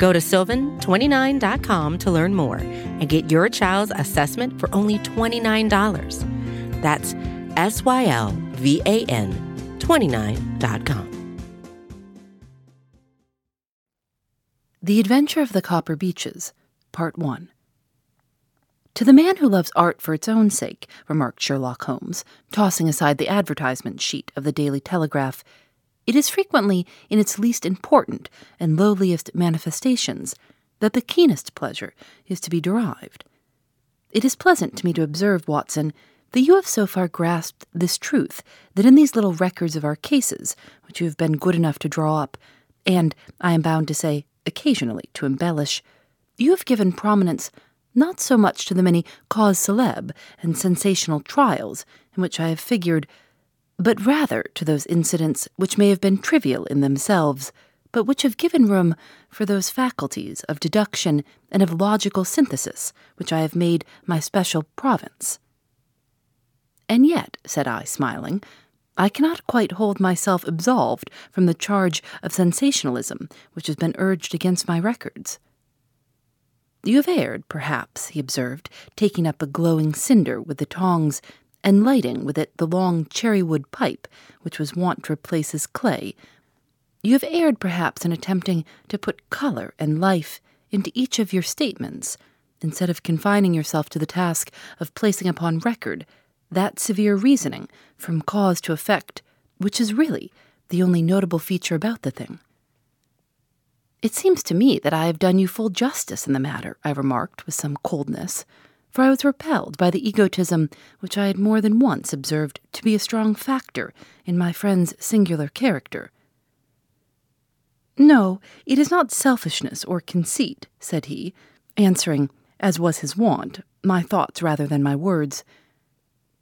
Go to sylvan29.com to learn more and get your child's assessment for only $29. That's S Y L V A N 29.com. The Adventure of the Copper Beeches, Part 1. To the man who loves art for its own sake, remarked Sherlock Holmes, tossing aside the advertisement sheet of the Daily Telegraph, it is frequently in its least important and lowliest manifestations that the keenest pleasure is to be derived. It is pleasant to me to observe, Watson, that you have so far grasped this truth that in these little records of our cases, which you have been good enough to draw up, and, I am bound to say, occasionally to embellish, you have given prominence not so much to the many cause célèbres and sensational trials in which I have figured, but rather to those incidents which may have been trivial in themselves, but which have given room for those faculties of deduction and of logical synthesis which I have made my special province. And yet, said I, smiling, I cannot quite hold myself absolved from the charge of sensationalism which has been urged against my records. You have erred, perhaps, he observed, taking up a glowing cinder with the tongs and lighting with it the long cherry-wood pipe which was wont to replace his clay. You have erred, perhaps, in attempting to put color and life into each of your statements, instead of confining yourself to the task of placing upon record that severe reasoning from cause to effect, which is really the only notable feature about the thing. It seems to me that I have done you full justice in the matter, I remarked with some coldness, for I was repelled by the egotism which I had more than once observed to be a strong factor in my friend's singular character. No, it is not selfishness or conceit, said he, answering, as was his wont, my thoughts rather than my words.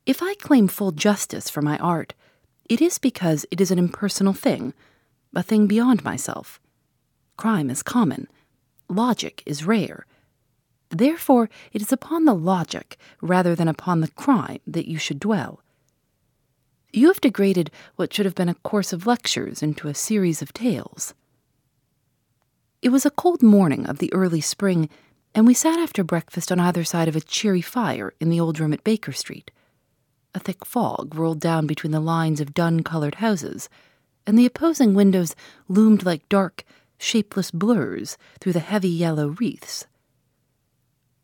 If I claim full justice for my art, it is because it is an impersonal thing, a thing beyond myself. Crime is common, logic is rare. Therefore, it is upon the logic rather than upon the crime that you should dwell. You have degraded what should have been a course of lectures into a series of tales. It was a cold morning of the early spring, and we sat after breakfast on either side of a cheery fire in the old room at Baker Street. A thick fog rolled down between the lines of dun colored houses, and the opposing windows loomed like dark, shapeless blurs through the heavy yellow wreaths.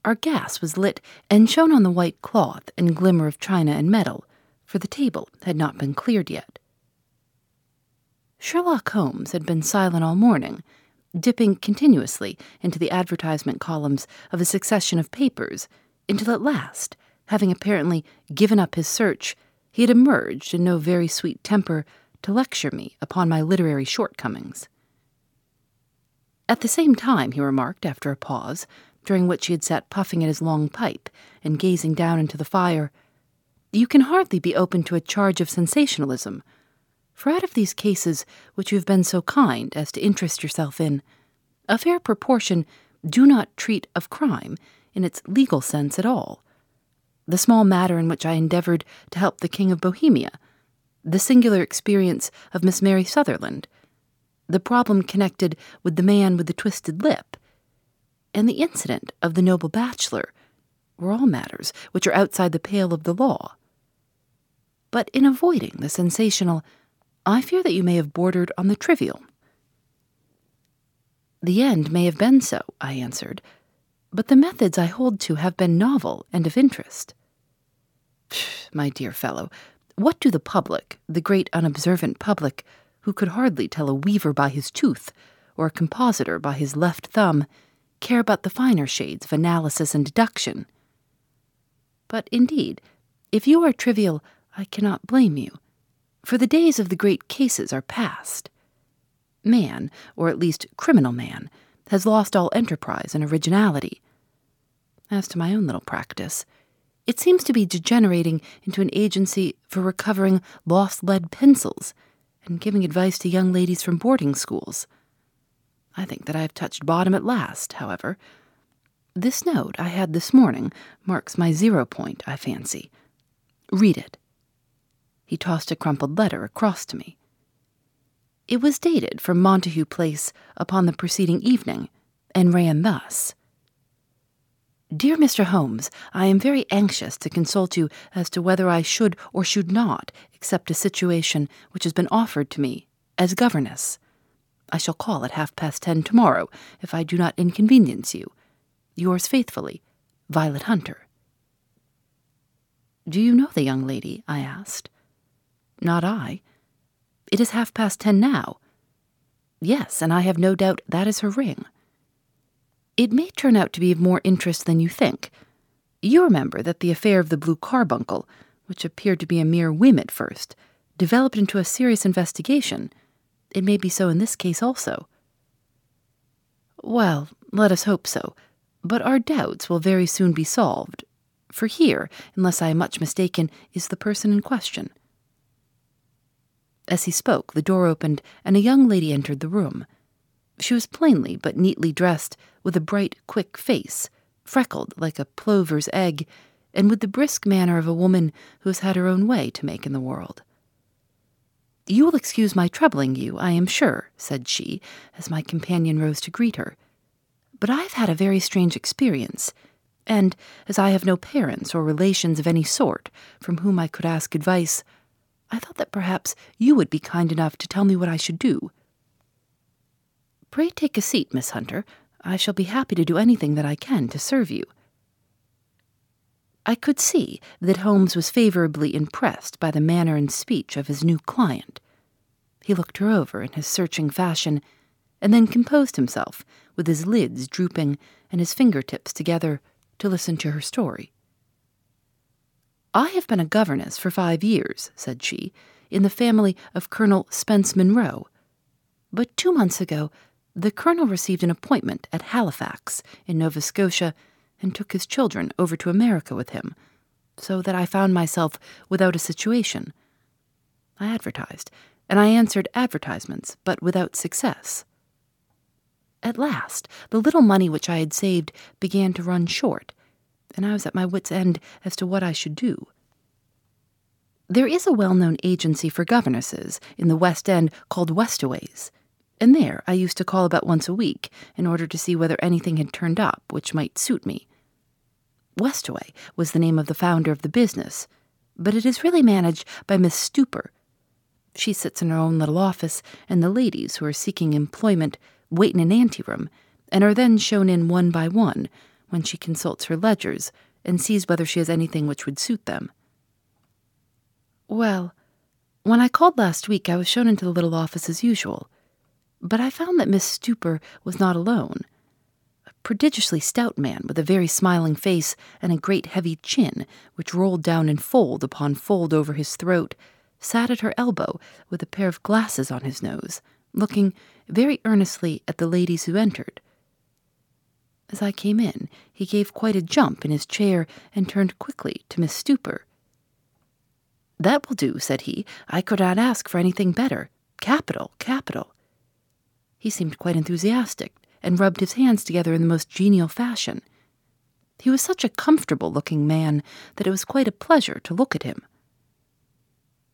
Our gas was lit and shone on the white cloth and glimmer of china and metal, for the table had not been cleared yet. Sherlock Holmes had been silent all morning, dipping continuously into the advertisement columns of a succession of papers, until at last having apparently given up his search, he had emerged in no very sweet temper to lecture me upon my literary shortcomings. At the same time, he remarked after a pause, during which he had sat puffing at his long pipe and gazing down into the fire, you can hardly be open to a charge of sensationalism, for out of these cases which you have been so kind as to interest yourself in, a fair proportion do not treat of crime in its legal sense at all. The small matter in which I endeavored to help the King of Bohemia, the singular experience of Miss Mary Sutherland, the problem connected with the man with the twisted lip, and the incident of the noble bachelor were all matters which are outside the pale of the law. But in avoiding the sensational, I fear that you may have bordered on the trivial. The end may have been so, I answered, but the methods I hold to have been novel and of interest. My dear fellow, what do the public, the great unobservant public, who could hardly tell a weaver by his tooth, or a compositor by his left thumb, care about the finer shades of analysis and deduction? But indeed, if you are trivial, I cannot blame you, for the days of the great cases are past. Man, or at least criminal man, has lost all enterprise and originality. As to my own little practice, it seems to be degenerating into an agency for recovering lost lead pencils and giving advice to young ladies from boarding schools. I think that I have touched bottom at last, however. This note I had this morning marks my zero point, I fancy. Read it. He tossed a crumpled letter across to me. It was dated from Montague Place upon the preceding evening, and ran thus Dear Mr. Holmes, I am very anxious to consult you as to whether I should or should not accept a situation which has been offered to me as governess. I shall call at half past ten tomorrow if I do not inconvenience you. Yours faithfully, Violet Hunter. Do you know the young lady? I asked. Not I. It is half past ten now. Yes, and I have no doubt that is her ring. It may turn out to be of more interest than you think. You remember that the affair of the blue carbuncle, which appeared to be a mere whim at first, developed into a serious investigation. It may be so in this case also. Well, let us hope so. But our doubts will very soon be solved. For here, unless I am much mistaken, is the person in question. As he spoke, the door opened, and a young lady entered the room. She was plainly but neatly dressed, with a bright, quick face, freckled like a plover's egg, and with the brisk manner of a woman who has had her own way to make in the world. You will excuse my troubling you, I am sure, said she, as my companion rose to greet her. But I have had a very strange experience, and as I have no parents or relations of any sort from whom I could ask advice, I thought that perhaps you would be kind enough to tell me what I should do. Pray take a seat, Miss Hunter. I shall be happy to do anything that I can to serve you. I could see that Holmes was favorably impressed by the manner and speech of his new client. He looked her over in his searching fashion, and then composed himself, with his lids drooping and his fingertips together, to listen to her story. I have been a governess for five years, said she, in the family of Colonel Spence Munro. But two months ago, the colonel received an appointment at Halifax, in Nova Scotia, and took his children over to America with him, so that I found myself without a situation. I advertised, and I answered advertisements, but without success. At last, the little money which I had saved began to run short, and I was at my wits' end as to what I should do. There is a well known agency for governesses in the West End called Westaways and there I used to call about once a week in order to see whether anything had turned up which might suit me. Westaway was the name of the founder of the business, but it is really managed by Miss Stoper. She sits in her own little office, and the ladies who are seeking employment wait in an anteroom and are then shown in one by one when she consults her ledgers and sees whether she has anything which would suit them. Well, when I called last week, I was shown into the little office as usual. But I found that Miss Stoper was not alone. Prodigiously stout man with a very smiling face and a great heavy chin, which rolled down in fold upon fold over his throat, sat at her elbow with a pair of glasses on his nose, looking very earnestly at the ladies who entered. As I came in, he gave quite a jump in his chair and turned quickly to Miss Stoper. That will do, said he. I could not ask for anything better. Capital, capital. He seemed quite enthusiastic and rubbed his hands together in the most genial fashion. He was such a comfortable looking man that it was quite a pleasure to look at him.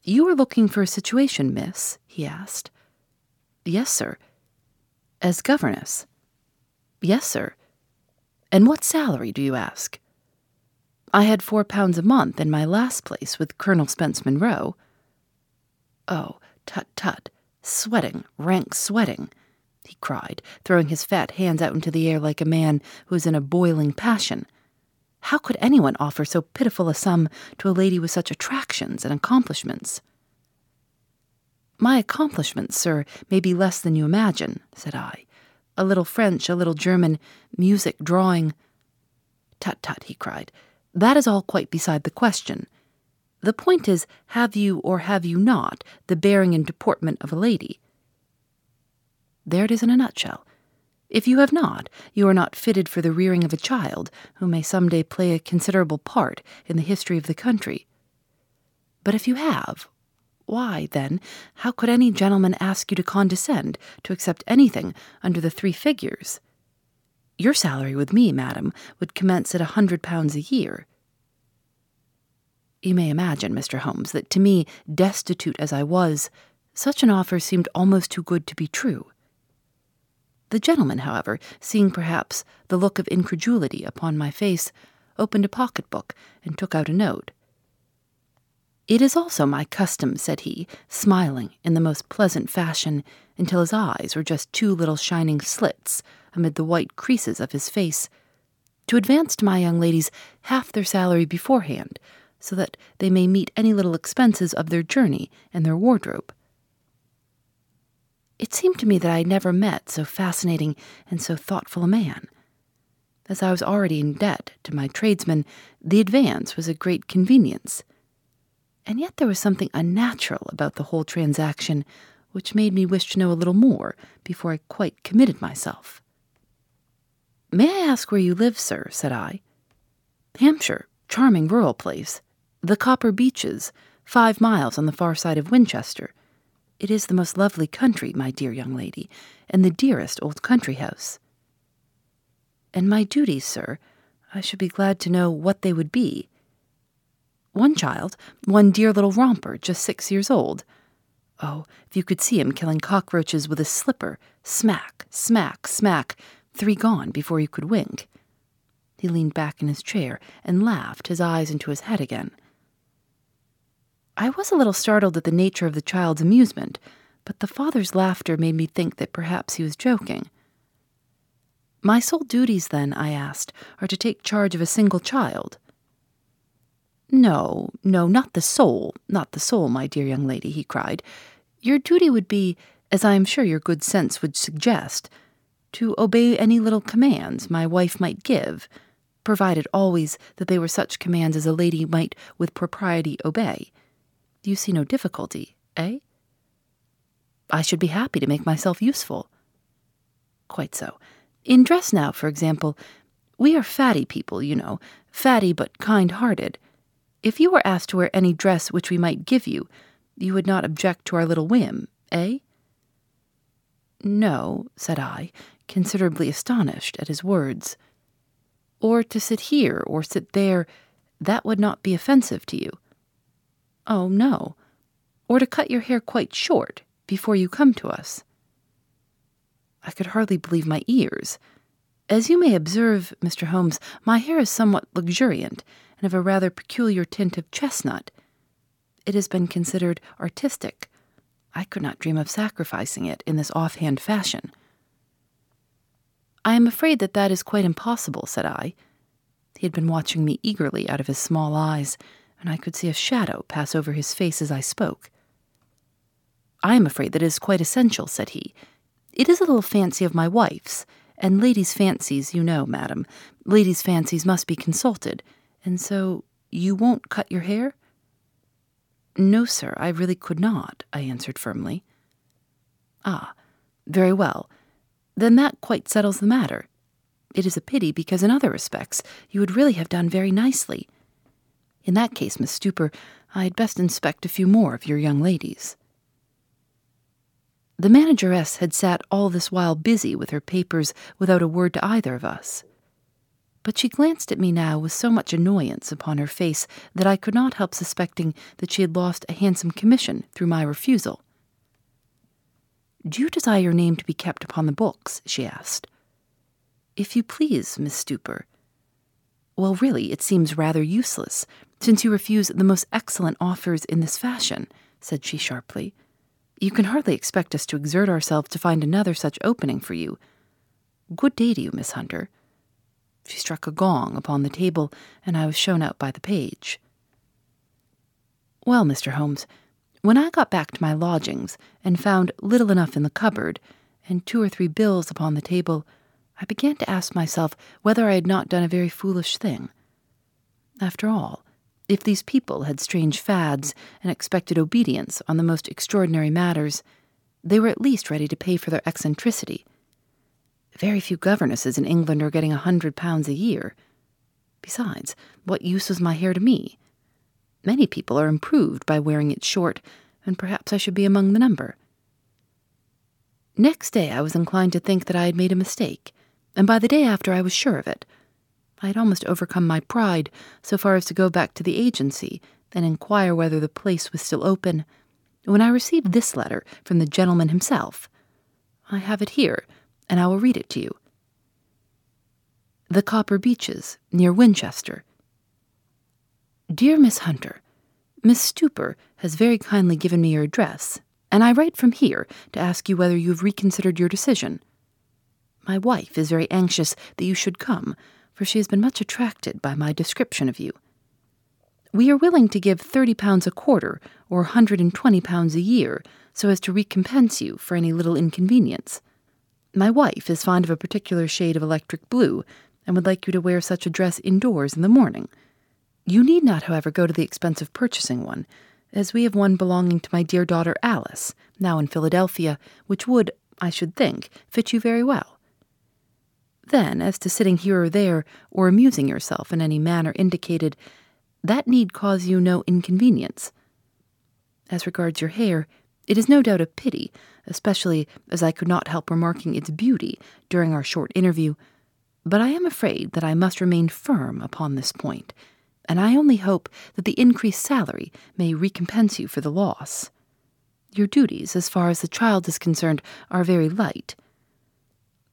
You are looking for a situation, miss? he asked. Yes, sir. As governess? Yes, sir. And what salary, do you ask? I had four pounds a month in my last place with Colonel Spence Munro. Oh, tut tut, sweating, rank sweating he cried, throwing his fat hands out into the air like a man who is in a boiling passion. How could anyone offer so pitiful a sum to a lady with such attractions and accomplishments? My accomplishments, sir, may be less than you imagine, said I. A little French, a little German, music, drawing. Tut tut, he cried. That is all quite beside the question. The point is, have you or have you not the bearing and deportment of a lady? There it is in a nutshell. If you have not, you are not fitted for the rearing of a child who may some day play a considerable part in the history of the country. But if you have, why, then, how could any gentleman ask you to condescend to accept anything under the three figures? Your salary with me, madam, would commence at a hundred pounds a year. You may imagine, Mr. Holmes, that to me, destitute as I was, such an offer seemed almost too good to be true. The gentleman, however, seeing perhaps the look of incredulity upon my face, opened a pocketbook and took out a note. It is also my custom, said he, smiling in the most pleasant fashion until his eyes were just two little shining slits amid the white creases of his face, to advance to my young ladies half their salary beforehand, so that they may meet any little expenses of their journey and their wardrobe. It seemed to me that I had never met so fascinating and so thoughtful a man. As I was already in debt to my tradesmen, the advance was a great convenience. And yet there was something unnatural about the whole transaction which made me wish to know a little more before I quite committed myself. May I ask where you live, sir? said I. Hampshire, charming rural place. The Copper Beeches, five miles on the far side of Winchester. It is the most lovely country, my dear young lady, and the dearest old country house. And my duties, sir, I should be glad to know what they would be. One child, one dear little romper, just six years old. Oh, if you could see him killing cockroaches with a slipper, smack, smack, smack, three gone before you could wink. He leaned back in his chair and laughed, his eyes into his head again. I was a little startled at the nature of the child's amusement, but the father's laughter made me think that perhaps he was joking. My sole duties, then, I asked, are to take charge of a single child. No, no, not the soul, not the soul, my dear young lady, he cried. Your duty would be, as I am sure your good sense would suggest, to obey any little commands my wife might give, provided always that they were such commands as a lady might with propriety obey. You see no difficulty, eh? I should be happy to make myself useful. Quite so. In dress now, for example, we are fatty people, you know, fatty but kind hearted. If you were asked to wear any dress which we might give you, you would not object to our little whim, eh? No, said I, considerably astonished at his words. Or to sit here or sit there, that would not be offensive to you. Oh, no. Or to cut your hair quite short before you come to us. I could hardly believe my ears. As you may observe, Mr. Holmes, my hair is somewhat luxuriant and of a rather peculiar tint of chestnut. It has been considered artistic. I could not dream of sacrificing it in this offhand fashion. I am afraid that that is quite impossible, said I. He had been watching me eagerly out of his small eyes, and I could see a shadow pass over his face as I spoke. I am afraid that it is quite essential, said he. It is a little fancy of my wife's, and ladies' fancies, you know, madam, ladies' fancies must be consulted, and so you won't cut your hair? No, sir, I really could not, I answered firmly. Ah, very well. Then that quite settles the matter. It is a pity because, in other respects, you would really have done very nicely. In that case, Miss Stoper, I had best inspect a few more of your young ladies. The manageress had sat all this while busy with her papers without a word to either of us. But she glanced at me now with so much annoyance upon her face that I could not help suspecting that she had lost a handsome commission through my refusal. Do you desire your name to be kept upon the books? she asked. If you please, Miss Stoper. Well, really, it seems rather useless, since you refuse the most excellent offers in this fashion, said she sharply. You can hardly expect us to exert ourselves to find another such opening for you. Good day to you, Miss Hunter. She struck a gong upon the table, and I was shown out by the page. Well, Mr. Holmes, when I got back to my lodgings and found little enough in the cupboard and two or three bills upon the table, I began to ask myself whether I had not done a very foolish thing. After all, if these people had strange fads and expected obedience on the most extraordinary matters, they were at least ready to pay for their eccentricity. Very few governesses in England are getting a hundred pounds a year. Besides, what use was my hair to me? Many people are improved by wearing it short, and perhaps I should be among the number. Next day I was inclined to think that I had made a mistake, and by the day after I was sure of it. I had almost overcome my pride so far as to go back to the agency and inquire whether the place was still open, when I received this letter from the gentleman himself. I have it here, and I will read it to you. The Copper Beeches, near Winchester. Dear Miss Hunter, Miss Stoper has very kindly given me your address, and I write from here to ask you whether you have reconsidered your decision. My wife is very anxious that you should come, for she has been much attracted by my description of you. We are willing to give thirty pounds a quarter or a hundred and twenty pounds a year so as to recompense you for any little inconvenience. My wife is fond of a particular shade of electric blue and would like you to wear such a dress indoors in the morning. You need not, however, go to the expense of purchasing one, as we have one belonging to my dear daughter Alice, now in Philadelphia, which would, I should think, fit you very well. Then, as to sitting here or there, or amusing yourself in any manner indicated, that need cause you no inconvenience. As regards your hair, it is no doubt a pity, especially as I could not help remarking its beauty during our short interview, but I am afraid that I must remain firm upon this point, and I only hope that the increased salary may recompense you for the loss. Your duties, as far as the child is concerned, are very light.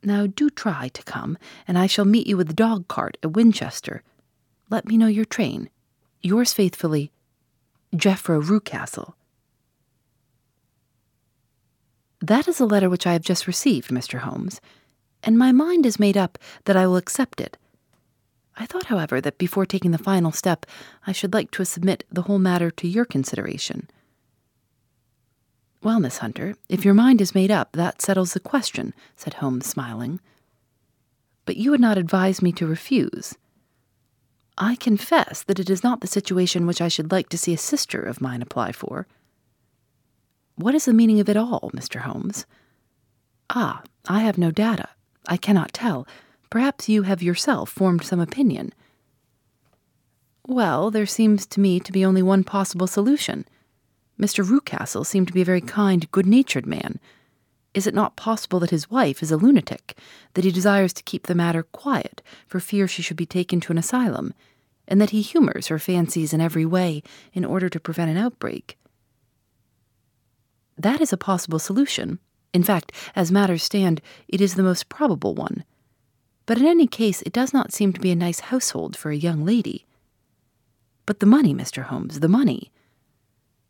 Now do try to come, and I shall meet you with the dog cart at Winchester. Let me know your train. Yours faithfully, Jephro Rucastle. That is a letter which I have just received, Mr. Holmes, and my mind is made up that I will accept it. I thought, however, that before taking the final step, I should like to submit the whole matter to your consideration. Well, Miss Hunter, if your mind is made up, that settles the question, said Holmes, smiling. But you would not advise me to refuse. I confess that it is not the situation which I should like to see a sister of mine apply for. What is the meaning of it all, Mr. Holmes? Ah, I have no data. I cannot tell. Perhaps you have yourself formed some opinion. Well, there seems to me to be only one possible solution. Mr. Rucastle seemed to be a very kind, good natured man. Is it not possible that his wife is a lunatic, that he desires to keep the matter quiet for fear she should be taken to an asylum, and that he humors her fancies in every way in order to prevent an outbreak? That is a possible solution. In fact, as matters stand, it is the most probable one. But in any case, it does not seem to be a nice household for a young lady. But the money, Mr. Holmes, the money.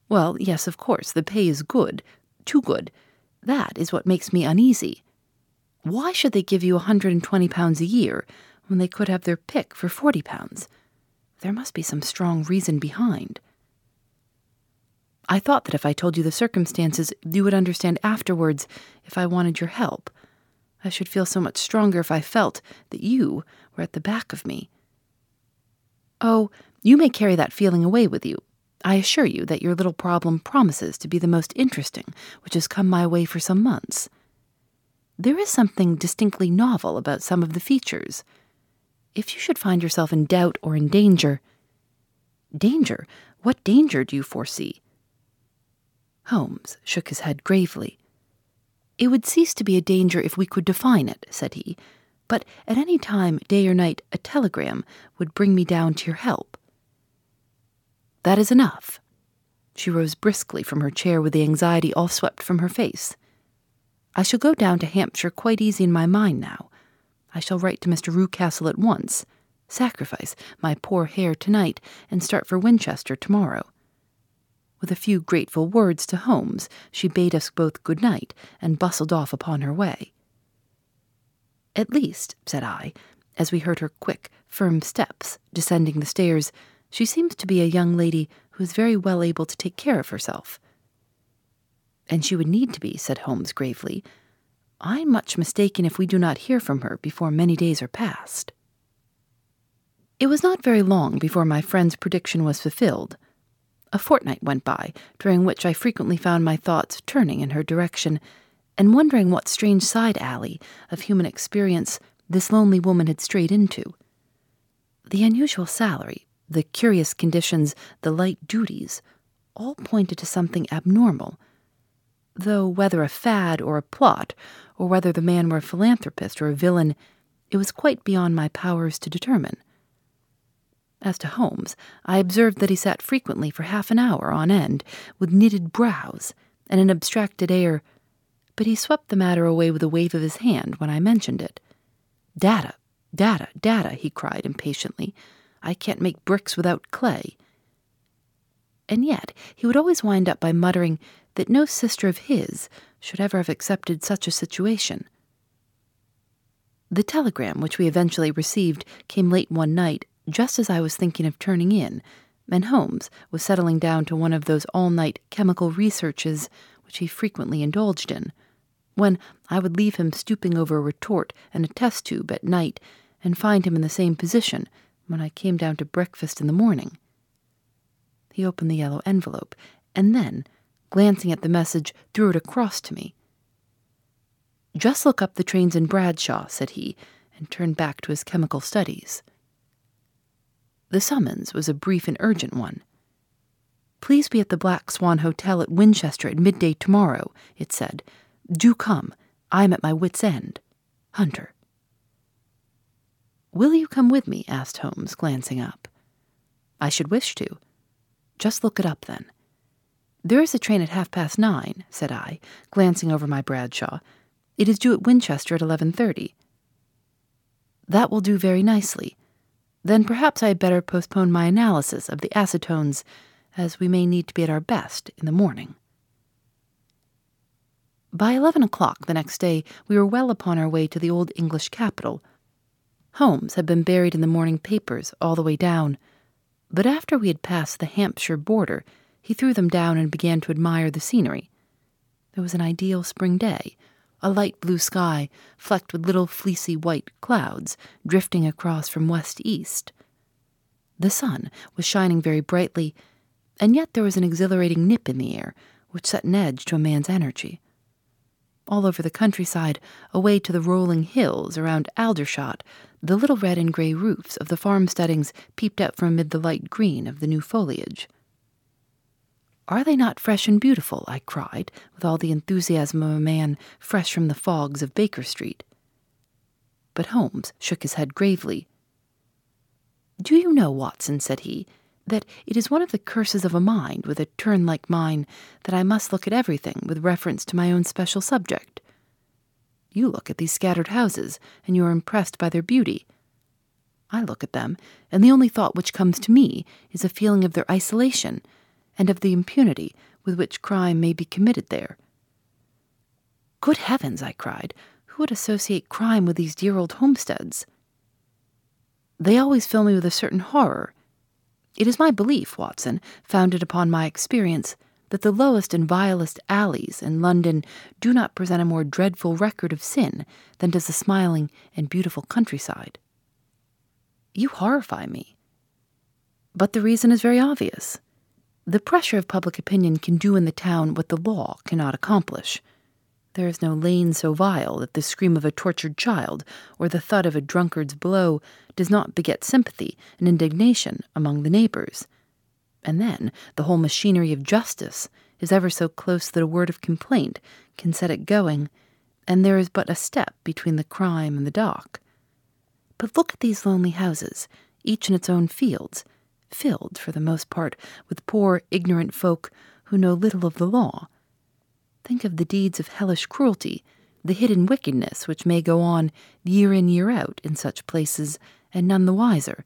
Well, yes, of course, the pay is good, too good. That is what makes me uneasy. Why should they give you a hundred and twenty pounds a year when they could have their pick for forty pounds? There must be some strong reason behind. I thought that if I told you the circumstances, you would understand afterwards if I wanted your help. I should feel so much stronger if I felt that you were at the back of me. Oh, you may carry that feeling away with you. I assure you that your little problem promises to be the most interesting which has come my way for some months. There is something distinctly novel about some of the features. If you should find yourself in doubt or in danger, danger? What danger do you foresee? Holmes shook his head gravely. It would cease to be a danger if we could define it, said he, but at any time, day or night, a telegram would bring me down to your help. That is enough. She rose briskly from her chair with the anxiety all swept from her face. I shall go down to Hampshire quite easy in my mind now. I shall write to Mr. Rucastle at once, sacrifice my poor hair tonight, and start for Winchester tomorrow. With a few grateful words to Holmes, she bade us both good night and bustled off upon her way. At least, said I, as we heard her quick, firm steps descending the stairs, she seems to be a young lady who is very well able to take care of herself. And she would need to be, said Holmes gravely. I am much mistaken if we do not hear from her before many days are past. It was not very long before my friend's prediction was fulfilled. A fortnight went by, during which I frequently found my thoughts turning in her direction, and wondering what strange side alley of human experience this lonely woman had strayed into. The unusual salary, the curious conditions, the light duties, all pointed to something abnormal. Though whether a fad or a plot, or whether the man were a philanthropist or a villain, it was quite beyond my powers to determine. As to Holmes, I observed that he sat frequently for half an hour on end, with knitted brows and an abstracted air, but he swept the matter away with a wave of his hand when I mentioned it. Data, data, data, he cried impatiently. I can't make bricks without clay. And yet he would always wind up by muttering that no sister of his should ever have accepted such a situation. The telegram which we eventually received came late one night just as I was thinking of turning in, and Holmes was settling down to one of those all night chemical researches which he frequently indulged in, when I would leave him stooping over a retort and a test tube at night and find him in the same position when I came down to breakfast in the morning. He opened the yellow envelope and then, glancing at the message, threw it across to me. Just look up the trains in Bradshaw, said he, and turned back to his chemical studies. The summons was a brief and urgent one. Please be at the Black Swan Hotel at Winchester at midday tomorrow, it said. Do come. I am at my wits' end. Hunter. Will you come with me? asked Holmes, glancing up. I should wish to. Just look it up then. There is a train at half past nine, said I, glancing over my Bradshaw. It is due at Winchester at eleven thirty. That will do very nicely then perhaps I had better postpone my analysis of the acetones, as we may need to be at our best in the morning. By eleven o'clock the next day, we were well upon our way to the old English capital. Holmes had been buried in the morning papers all the way down, but after we had passed the Hampshire border, he threw them down and began to admire the scenery. It was an ideal spring day, a light blue sky flecked with little fleecy white clouds drifting across from west to east. The sun was shining very brightly, and yet there was an exhilarating nip in the air which set an edge to a man's energy. All over the countryside, away to the rolling hills around Aldershot, the little red and gray roofs of the farmsteadings peeped out from amid the light green of the new foliage. Are they not fresh and beautiful? I cried, with all the enthusiasm of a man fresh from the fogs of Baker Street. But Holmes shook his head gravely. Do you know, Watson, said he, that it is one of the curses of a mind with a turn like mine that I must look at everything with reference to my own special subject? You look at these scattered houses, and you are impressed by their beauty. I look at them, and the only thought which comes to me is a feeling of their isolation and of the impunity with which crime may be committed there. Good heavens, I cried, who would associate crime with these dear old homesteads? They always fill me with a certain horror. It is my belief, Watson, founded upon my experience, that the lowest and vilest alleys in London do not present a more dreadful record of sin than does the smiling and beautiful countryside. You horrify me. But the reason is very obvious. The pressure of public opinion can do in the town what the law cannot accomplish. There is no lane so vile that the scream of a tortured child or the thud of a drunkard's blow does not beget sympathy and indignation among the neighbors. And then the whole machinery of justice is ever so close that a word of complaint can set it going, and there is but a step between the crime and the dock. But look at these lonely houses, each in its own fields filled, for the most part, with poor, ignorant folk who know little of the law. Think of the deeds of hellish cruelty, the hidden wickedness which may go on year in, year out in such places, and none the wiser.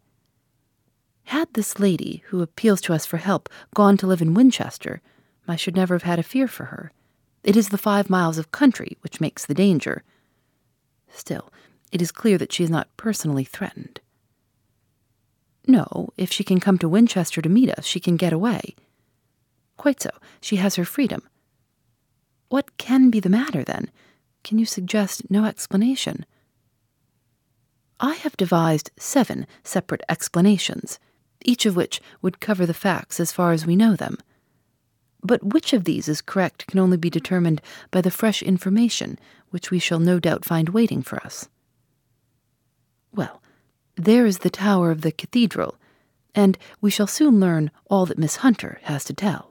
Had this lady, who appeals to us for help, gone to live in Winchester, I should never have had a fear for her. It is the five miles of country which makes the danger. Still, it is clear that she is not personally threatened. No, if she can come to Winchester to meet us, she can get away. Quite so. She has her freedom. What can be the matter, then? Can you suggest no explanation? I have devised seven separate explanations, each of which would cover the facts as far as we know them. But which of these is correct can only be determined by the fresh information which we shall no doubt find waiting for us. Well, there is the tower of the cathedral, and we shall soon learn all that Miss Hunter has to tell.